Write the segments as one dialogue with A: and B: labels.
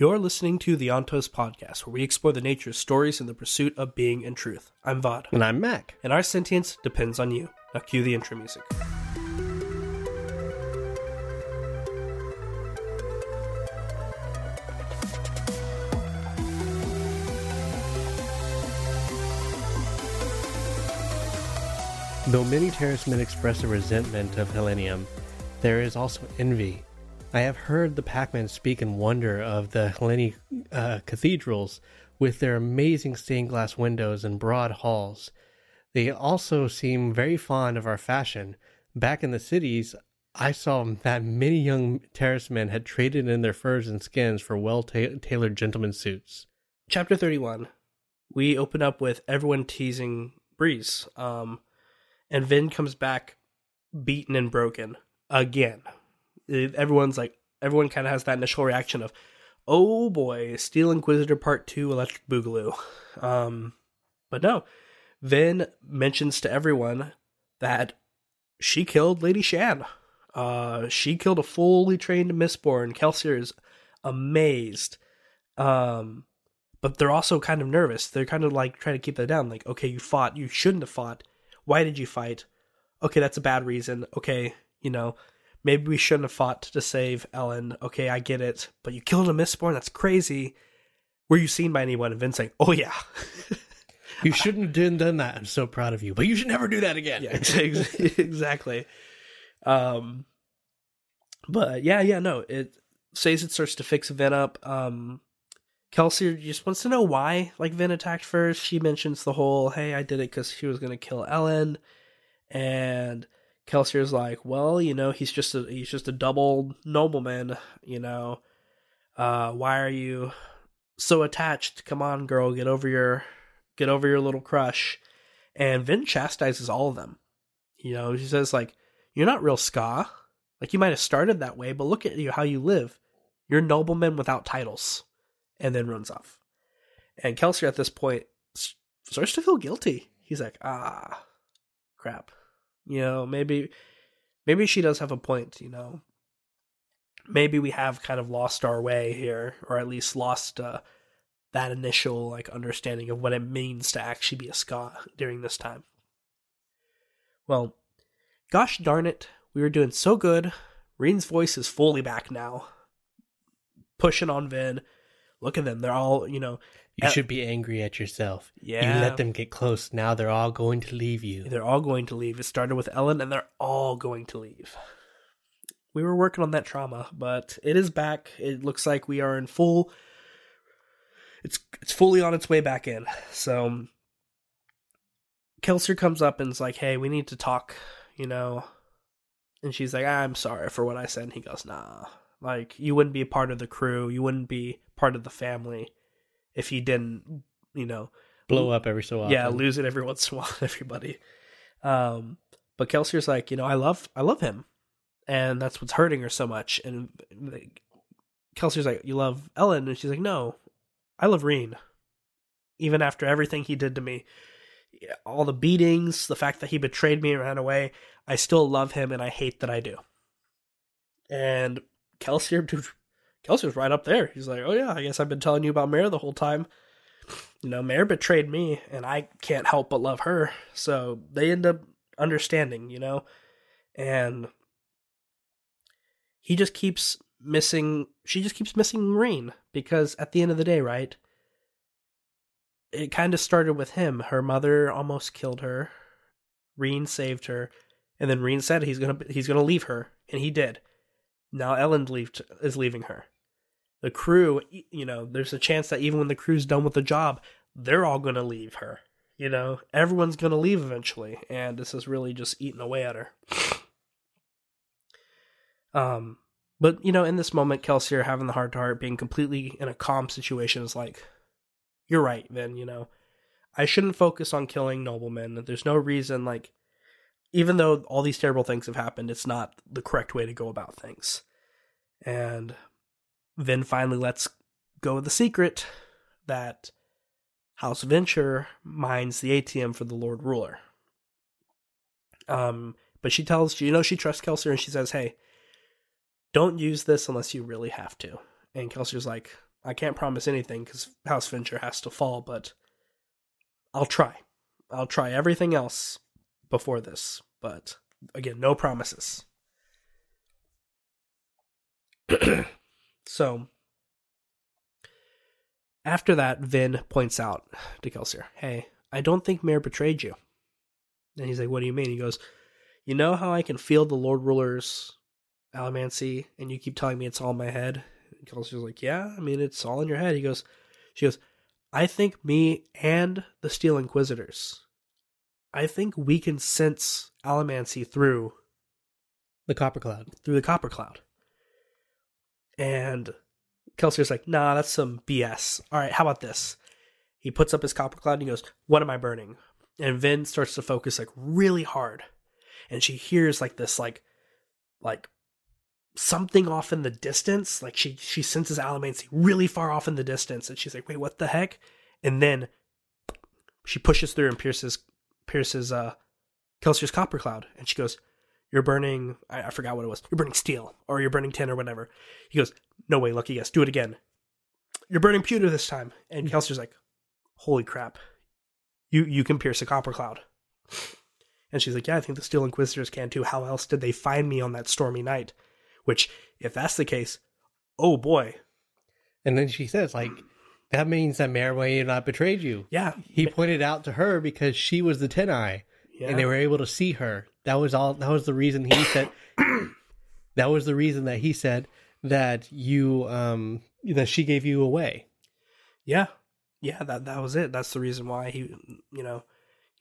A: You're listening to the Ontos Podcast, where we explore the nature of stories in the pursuit of being and truth. I'm Vaud,
B: And I'm Maq.
A: and our sentience depends on you. Now cue the intro music.
B: Though many Terrismen express a resentment of Khlennium, there is also envy. I have heard the packmen speak in wonder of the Khlenni uh, cathedrals with their amazing stained glass windows and broad halls. They also seem very fond of our fashion. Back in the cities, I saw that many young Terrismen had traded in their furs and skins for well ta- tailored gentlemen's suits.
A: Chapter 31. We open up with everyone teasing Breeze. Um, and Vin comes back beaten and broken again. Everyone's like, everyone kind of has that initial reaction of, oh boy, Steel Inquisitor Part 2 Electric Boogaloo. Um, but no, Vin mentions to everyone that she killed Lady Shan. Uh, she killed a fully trained Mistborn. Kelsier is amazed. Um, but they're also kind of nervous. They're kind of like trying to keep that down. Like, okay, you fought. You shouldn't have fought. Why did you fight? Okay, that's a bad reason. Okay, you know, maybe we shouldn't have fought to save Elend. Okay, I get it. But you killed a Mistborn. That's crazy. Were you seen by anyone? And Vince saying, oh yeah.
B: You shouldn't have done- that. I'm so proud of you, but you should never do that again.
A: yeah, ex- ex- exactly. Um, but yeah, yeah, no. It says it starts to fix Vin up. Um, Kelsier just wants to know why, like Vin attacked first. She mentions the whole, "Hey, I did it because she was going to kill Elend," and Kelsier's like, "Well, you know, he's just a he's just a double nobleman, you know. Uh, why are you so attached? Come on, girl, get over your get over your little crush." And Vin chastises all of them. You know, she says like, "You're not real skaa. Like you might have started that way, but look at you how you live. You're noblemen without titles." And then runs off. And Kelsier at this point starts to feel guilty. He's like, "Ah, crap. You know, maybe maybe she does have a point, you know. Maybe we have kind of lost our way here or at least lost uh that initial like understanding of what it means to actually be a skaa during this time. Well, gosh darn it, we were doing so good. Reen's voice is fully back now. Pushing on Vin. Look at them. They're all, you know,
B: You should be angry at yourself.
A: Yeah.
B: You let them get close. Now they're all going to leave you.
A: they're all going to leave. It started with Elend and they're all going to leave. We were working on that trauma, but it is back. It looks like we are in full it's it's fully on its way back in. So Kelsier comes up and is like, "Hey, we need to talk," you know. And she's like, "I'm sorry for what I said." And he goes, "Nah. Like you wouldn't be a part of the crew. You wouldn't be part of the family if you didn't, you know,
B: Blow up every so often.
A: yeah, lose it every once in a while, everybody. Um, but Kelsier's like, you know, I love, I love him, and that's what's hurting her so much. And like, Kelsier's like, you love Elend, and she's like, no, I love Reen. Even after everything he did to me, all the beatings, the fact that he betrayed me and ran away, I still love him, and I hate that I do. And Kelsier, dude, Kelsier's right up there. He's like, oh yeah, I guess I've been telling you about Mare the whole time you know, Mare betrayed me and I can't help but love her. So they end up understanding, you know? And he just keeps missing, she just keeps missing Reen because at the end of the day, right? It kind of started with him. Her mother almost killed her. Reen saved her. And then Reen said he's gonna he's gonna leave her, and he did. Now Elend is leaving her the crew, you know, there's a chance that even when the crew's done with the job, they're all going to leave her. You know, everyone's going to leave eventually, and this is really just eating away at her. Um, but you know, in this moment, Kelsier having the heart to heart, being completely in a calm situation, is like, "You're right, Vin. You know, I shouldn't focus on killing noblemen. There's no reason, like, even though all these terrible things have happened, it's not the correct way to go about things." And Vin finally lets go of the secret that House Venture mines the atium for the Lord Ruler. Um, but she tells you know she trusts Kelsier and she says, "Hey, don't use this unless you really have to." And Kelsier's like, I can't promise anything because House Venture has to fall, but I'll try. I'll try everything else before this, but again, no promises. so after that, Vin points out to Kelsier, "Hey, I don't think Mare betrayed you." And he's like, "What do you mean?" He goes, "You know how I can feel the Lord Ruler's allomancy, and you keep telling me it's all in my head." And Kelsier's like, "Yeah, I mean it's all in your head." He goes, "She goes, I think me and the Steel Inquisitors, I think we can sense allomancy through
B: The Copper Cloud.
A: through the Copper Cloud." And Kelsier's like, "Nah, that's some BS." All right, how about this? He puts up his Copper Cloud and he goes, "What am I burning?" And Vin starts to focus like really hard, and she hears like this like like something off in the distance. Like she she senses allomancy really far off in the distance, and she's like, "Wait, what the heck?" And then she pushes through and pierces pierces uh Kelsier's Copper Cloud, and she goes, "You're burning. I, I forgot what it was. You're burning steel, or you're burning tin, or whatever." He goes, "No way, lucky guess. Do it again. You're burning pewter this time." And hmm. Kelsier's like, "Holy crap! You you can pierce a Copper Cloud." And she's like, Yeah, I think the Steel Inquisitors can too. How else did they find me on that stormy night? Which, if that's the case, oh boy.
B: And then she says, like, hmm. that means that Mare may not betrayed you.
A: Yeah.
B: He pointed out to her because she was the Tineye,
A: yeah.
B: and they were able to see her. That was all. That was the reason he said. that was the reason that he said that you um that she gave you away.
A: Yeah. Yeah, that that was it. That's the reason why he you know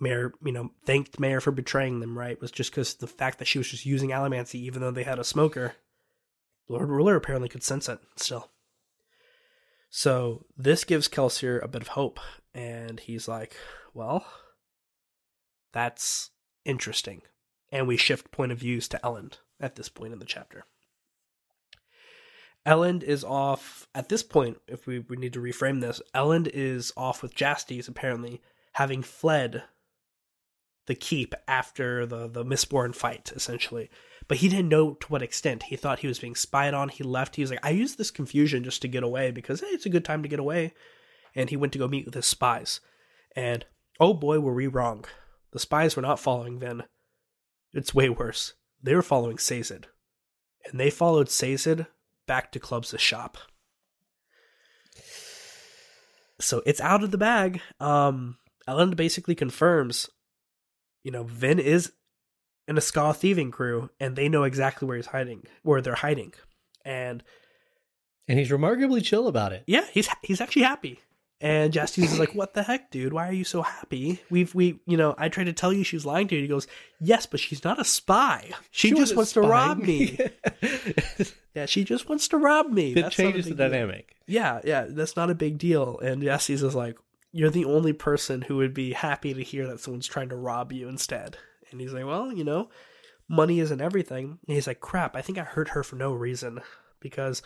A: Mare, you know, thanked Mare for betraying them, right? Was just because the fact that she was just using allomancy, even though they had a smoker. Lord Ruler apparently could sense it still. So this gives Kelsier a bit of hope, and he's like, well, that's interesting. And we shift point of views to Elend at this point in the chapter. Elend is off at this point, if we, we need to reframe this, Elend is off with Jastes apparently, having fled the keep after the the Mistborn fight, essentially. But he didn't know to what extent. He thought he was being spied on. He left. He was like, I used this confusion just to get away because hey, it's a good time to get away. And he went to go meet with his spies. And oh boy, were we wrong. The spies were not following Vin. It's way worse. They were following Sazed. And they followed Sazed back to Clubs' shop. So it's out of the bag. Um, Elend basically confirms, you know, Vin is in a Skaa thieving crew, and they know exactly where he's hiding, where they're hiding, and
B: And he's remarkably chill about it.
A: yeah, he's he's actually happy. And Jastes is like, "What the heck, dude? Why are you so happy? We've we, you know, I tried to tell you she was lying to you." He goes, "Yes, but she's not a spy. She, just
B: wasn't
A: wants to rob me. yeah, she just wants to rob me.
B: it
A: That's
B: changes the
A: big deal."
B: dynamic.
A: Yeah, yeah, that's not a big deal. And Jastes is like, "You're the only person who would be happy to hear that someone's trying to rob you instead." And he's like, "Well, you know, money isn't everything." And he's like, "Crap, I think I hurt her for no reason because."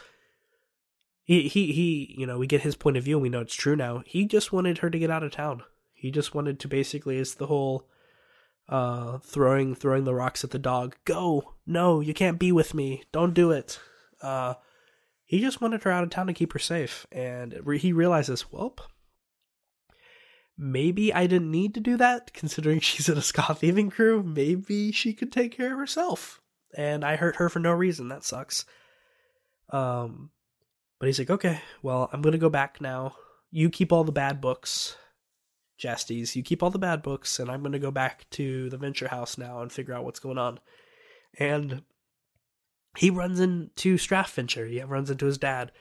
A: He, he he you know we get his point of view and we know it's true now. He just wanted her to get out of town. He just wanted to basically it's the whole uh throwing throwing the rocks at the dog. Go. No you can't be with me. Don't do it. Uh he just wanted her out of town to keep her safe. And he realizes well maybe i didn't need to do that considering she's in a skaa thieving crew. Maybe she could take care of herself. And i hurt her for no reason. That sucks. Um but he's like okay well i'm gonna go back now you keep all the bad books Jastes, you keep all the bad books, and I'm going to go back to the Venture House now and figure out what's going on. And he runs into Straff Venture. He runs into his dad.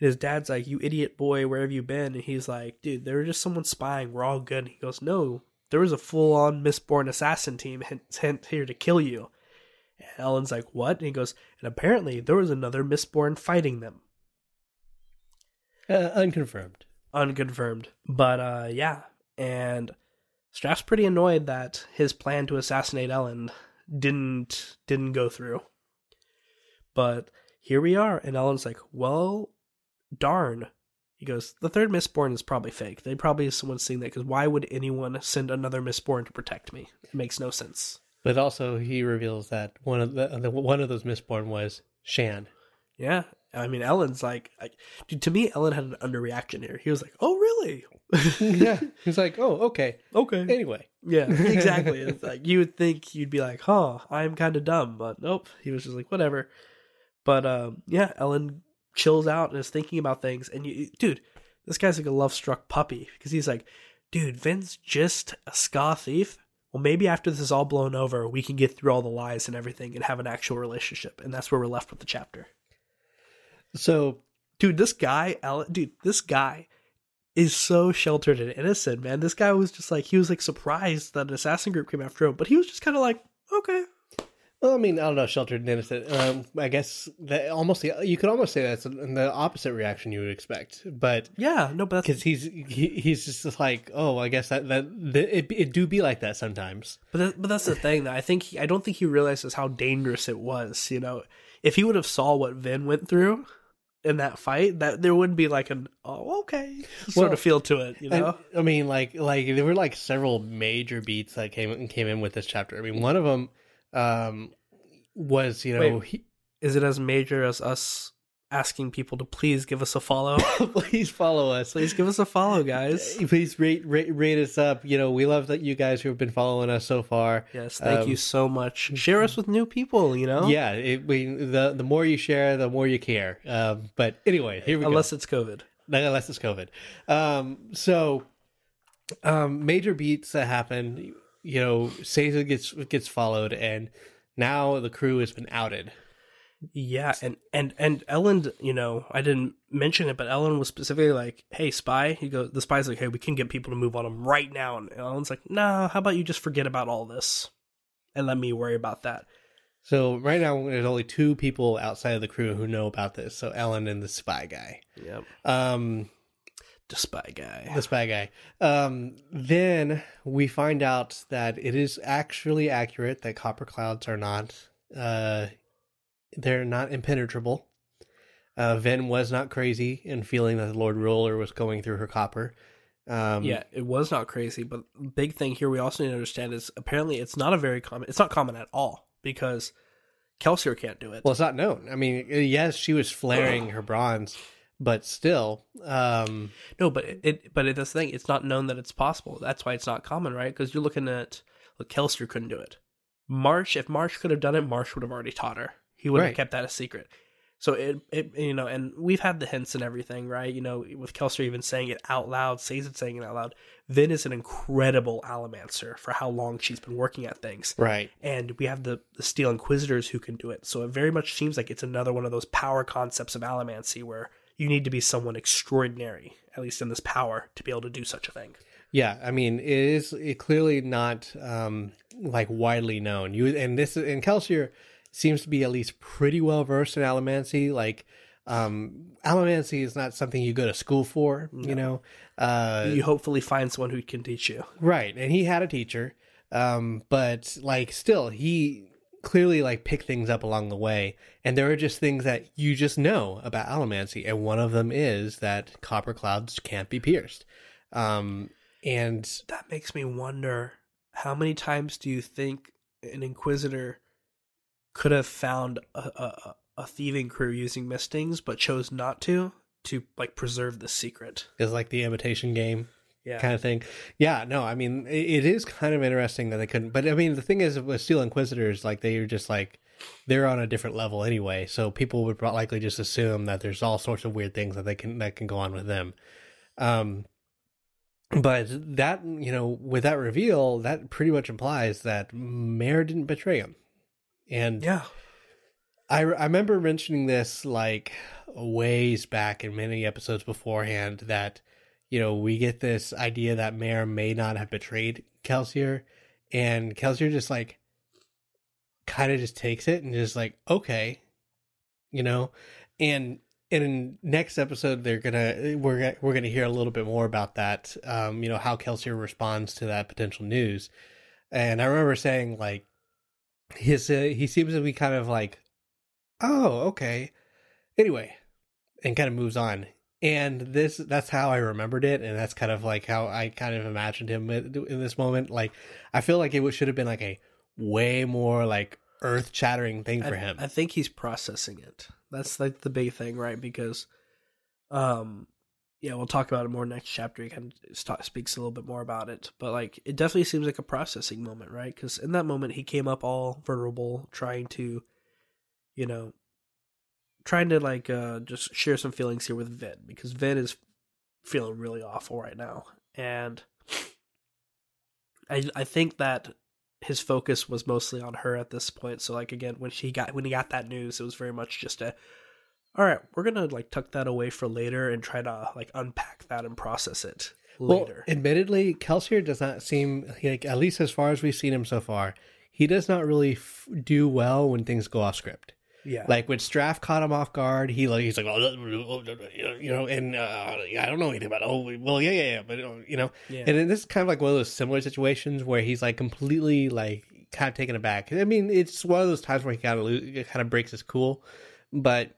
A: And his dad's like, You idiot boy, where have you been? And he's like, Dude, there was just someone spying. We're all good. And he goes, No, there was a full on Mistborn assassin team hint here to kill you. And Elend's like, What? And he goes, And apparently there was another Mistborn fighting them.
B: Uh, unconfirmed.
A: unconfirmed. But uh yeah, and Straff's pretty annoyed that his plan to assassinate Elend didn't didn't go through. But here we are, and Elend's like, "Well, darn." He goes, "The third Mistborn is probably fake. They probably someone's seeing that because why would anyone send another Mistborn to protect me? It makes no sense."
B: But also, he reveals that one of the, the one of those Mistborn was Shan.
A: Yeah, I mean, Elend's like, I, dude. To me, Elend had an underreaction here. He was like, "Oh, really?
B: yeah. He's like, oh, okay.
A: Okay.
B: Anyway.
A: Yeah, exactly. it's like you would think you'd be like, "Huh, I'm kind of dumb," but nope. He was just like, "Whatever." But um, yeah, Elend chills out and is thinking about things. And you, dude, this guy's like a love struck puppy because he's like, "Dude, Vin's just a skaa thief." Well, maybe after this is all blown over, we can get through all the lies and everything and have an actual relationship. And that's where we're left with the chapter.
B: So,
A: dude, this guy, dude, this guy is so sheltered and innocent, man. This guy was just like he was like surprised that an assassin group came after him, but he was just kind of like, okay,
B: well, I mean, I don't know, sheltered and innocent. Um, I guess that almost you could almost say that's the opposite reaction you would expect, but
A: yeah, no, but
B: because he's he, he's just like, oh, I guess that that, that it, it do be like that sometimes.
A: But that, but that's the thing that I think he, I don't think he realizes how dangerous it was. You know, if he would have saw what Vin went through, in that fight that there wouldn't be like an oh okay sort well, of feel to it you know?
B: I, I, mean like like there were like several major beats that came came in with this chapter. I mean one of them um was you know Wait,
A: he, is it as major as us asking people to please give us a follow.
B: please follow us.
A: Please give us a follow, guys.
B: Please rate, rate rate us up. You know, we love that you guys who have been following us so far.
A: Yes, thank um, you so much. Share us with new people. You know.
B: Yeah, it, we the the more you share, the more you care. Um, but anyway, here we go.
A: Unless
B: go.
A: it's COVID.
B: Unless it's COVID. Um, so, um, major beats that happen. You know, Sazed gets gets followed, and now the crew has been outed.
A: Yeah, and and and Elend, you know, I didn't mention it, but Elend was specifically like, "Hey, spy." He goes, the spy's like, "Hey, we can get people to move on him right now." And Elend's like, "Nah, how about you just forget about all this and let me worry about that."
B: So right now, there's only two people outside of the crew who know about this. So Elend and the spy guy.
A: Yep.
B: Um,
A: the spy guy.
B: The spy guy. Um, then we find out that it is actually accurate that copper clouds are not uh they're not impenetrable. Uh, Vin was not crazy in feeling that the Lord Ruler was going through her copper.
A: Um, yeah, it was not crazy, but big thing here we also need to understand is apparently it's not a very common. It's not common at all because Kelsier can't do it.
B: Well, it's not known. I mean, yes, she was flaring her bronze, but still, um,
A: no. But it, it but it, this thing, it's not known that it's possible. That's why it's not common, right? Because you're looking at look, Kelsier couldn't do it. Marsh, if Marsh could have done it, Marsh would have already taught her. He would right. have kept that a secret. So it, it, you know, and we've had the hints and everything, right? You know, with Kelsier even saying it out loud, says it saying it out loud. Vin is an incredible allomancer for how long she's been working at things,
B: right?
A: And we have the the Steel Inquisitors who can do it. So it very much seems like it's another one of those power concepts of allomancy where you need to be someone extraordinary, at least in this power, to be able to do such a thing.
B: Yeah, I mean, it is it clearly not um like widely known. You and this and Kelsier seems to be at least pretty well versed in allomancy. Like, um, allomancy is not something you go to school for, no. you know. Uh,
A: you hopefully find someone who can teach you.
B: Right, and he had a teacher, um, but like still, he clearly like picked things up along the way, and there are just things that you just know about allomancy, and one of them is that copper clouds can't be pierced. Um, and
A: that makes me wonder how many times do you think an inquisitor could have found a, a, a thieving crew using mistings, but chose not to to like preserve the secret.
B: Is like the imitation game.
A: Yeah.
B: kind of thing. Yeah, no, I mean, it, it is kind of interesting that they couldn't. But I mean, the thing is, with Steel Inquisitors, like they are just like they're on a different level anyway. So people would likely just assume that there's all sorts of weird things that they can that can go on with them. Um, but that you know, with that reveal, that pretty much implies that Mare didn't betray him. And
A: yeah,
B: I, I remember mentioning this like ways back in many episodes beforehand that, you know, we get this idea that Mare may not have betrayed Kelsier. And Kelsier just like kind of just takes it and just like, okay, you know, and in next episode they're gonna we're we're gonna hear a little bit more about that um you know how kelsier responds to that potential news. And i remember saying like his uh, he seems to be kind of like, oh, okay. Anyway, and kind of moves on. And this that's how I remembered it, and that's kind of like how I kind of imagined him in this moment. Like, I feel like it should have been like a way more like earth shattering thing for
A: I,
B: him.
A: I think he's processing it. That's like the big thing, right? Because, um, yeah, we'll talk about it more next chapter. He kind of st- speaks a little bit more about it, but like it definitely seems like a processing moment, right? Because in that moment, he came up all vulnerable, trying to, you know, trying to like uh just share some feelings here with Vin because Vin is feeling really awful right now, and I I think that his focus was mostly on her at this point. So like again, when she got when he got that news, it was very much just a all right, we're gonna like tuck that away for later and try to like unpack that and process it later.
B: Well, admittedly, Kelsier does not seem like, at least as far as we've seen him so far, he does not really f- do well when things go off script.
A: yeah,
B: Like when Straff caught him off guard, he like he's like, oh, you know, and uh, I don't know anything about. It. Oh, well, yeah, yeah, yeah, but uh, you know,
A: yeah,
B: and this is kind of like one of those similar situations where he's like completely like kind of taken aback. I mean, it's one of those times where he kind of lo- kind of breaks his cool, but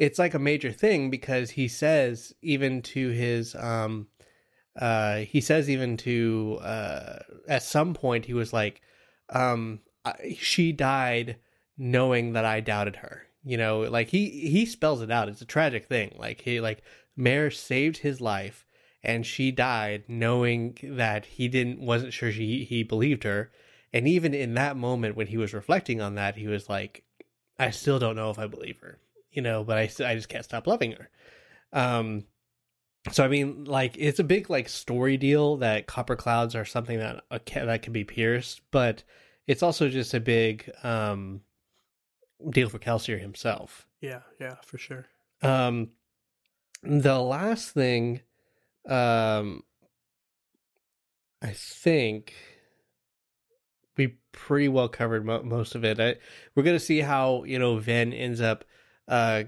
B: it's like a major thing because he says even to his um uh he says even to uh at some point he was like um I, she died knowing that I doubted her. You know, like he he spells it out. It's a tragic thing. Like he like Mare saved his life and she died knowing that he didn't wasn't sure she he believed her. And even in that moment when he was reflecting on that, he was like I still don't know if I believe her. You know, but I I just can't stop loving her. Um so I mean, like it's a big like story deal that copper clouds are something that uh, that can be pierced, but it's also just a big um deal for Kelsier himself.
A: yeah, yeah, for sure.
B: Um, the last thing, um, I think we pretty well covered mo- most of it. I, we're gonna see how you know Vin ends up uh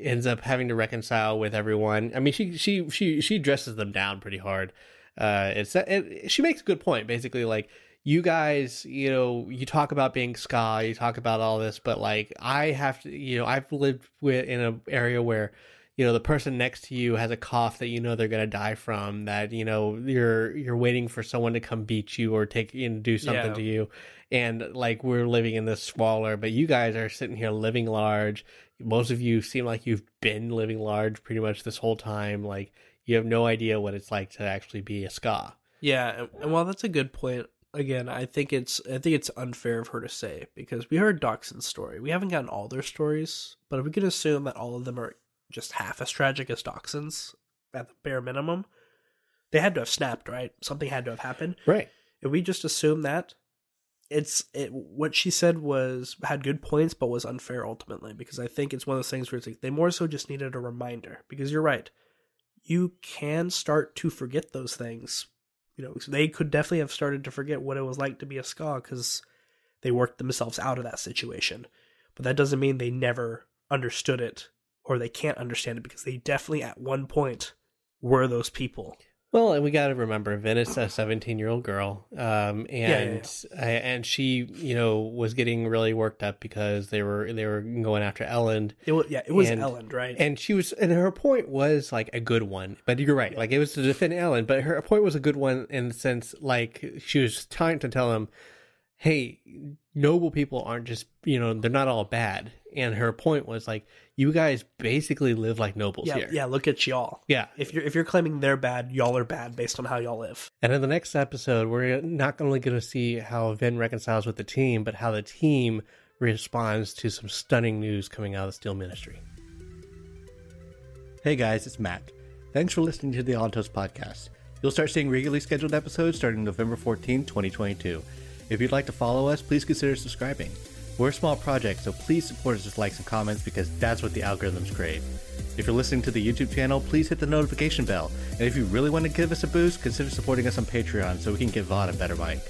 B: ends up having to reconcile with everyone. I mean, she she she she dresses them down pretty hard. Uh, it's it, she makes a good point. Basically, like you guys, you know, you talk about being skaa, you talk about all this, but like I have to, you know, I've lived with in an area where, you know, the person next to you has a cough that you know they're gonna die from. That you know you're you're waiting for someone to come beat you or take know, do something
A: Yeah.
B: to you, and like we're living in this squalor, but you guys are sitting here living large. Most of you seem like you've been living large pretty much this whole time. Like you have no idea what it's like to actually be a skaa.
A: Yeah, and, and while that's a good point, again, I think it's I think it's unfair of her to say because we heard Dockson's story. We haven't gotten all their stories, but if we can assume that all of them are just half as tragic as Dockson's at the bare minimum, they had to have snapped, right? Something had to have happened.
B: Right.
A: If we just assume that, it's it, what she said was had good points, but was unfair ultimately because I think it's one of those things where it's like they more so just needed a reminder because you're right. You can start to forget those things. You know, they could definitely have started to forget what it was like to be a skaa because they worked themselves out of that situation. But that doesn't mean they never understood it or they can't understand it because they definitely at one point were those people.
B: Well, and we got to remember, Venice, a seventeen-year-old girl, um,
A: yeah,
B: and uh, and she, you know, was getting really worked up because they were they were going after Elend,
A: It was yeah, it was
B: And-
A: Elend, right?
B: and she was, and her point was like a good one. But you're right, like it was to defend Elend, but her point was a good one in the sense, like she was trying to tell him, hey, noble people aren't just, you know, they're not all bad. And her point was like, you guys basically live like nobles
A: yeah,
B: here.
A: yeah. Look at y'all.
B: yeah.
A: If you're if you're claiming they're bad, y'all are bad based on how y'all live.
B: And in the next episode, we're not only going to see how Vin reconciles with the team, but how the team responds to some stunning news coming out of the Steel Ministry.
C: Hey guys, it's Matt. Thanks for listening to the Altos podcast. You'll start seeing regularly scheduled episodes starting November 14, 2022. If you'd like to follow us, please consider subscribing. We're a small project, so please support us with likes and comments because that's what the algorithms crave. If you're listening to the YouTube channel, please hit the notification bell. And if you really want to give us a boost, consider supporting us on Patreon so we can give Vaughn a better mic.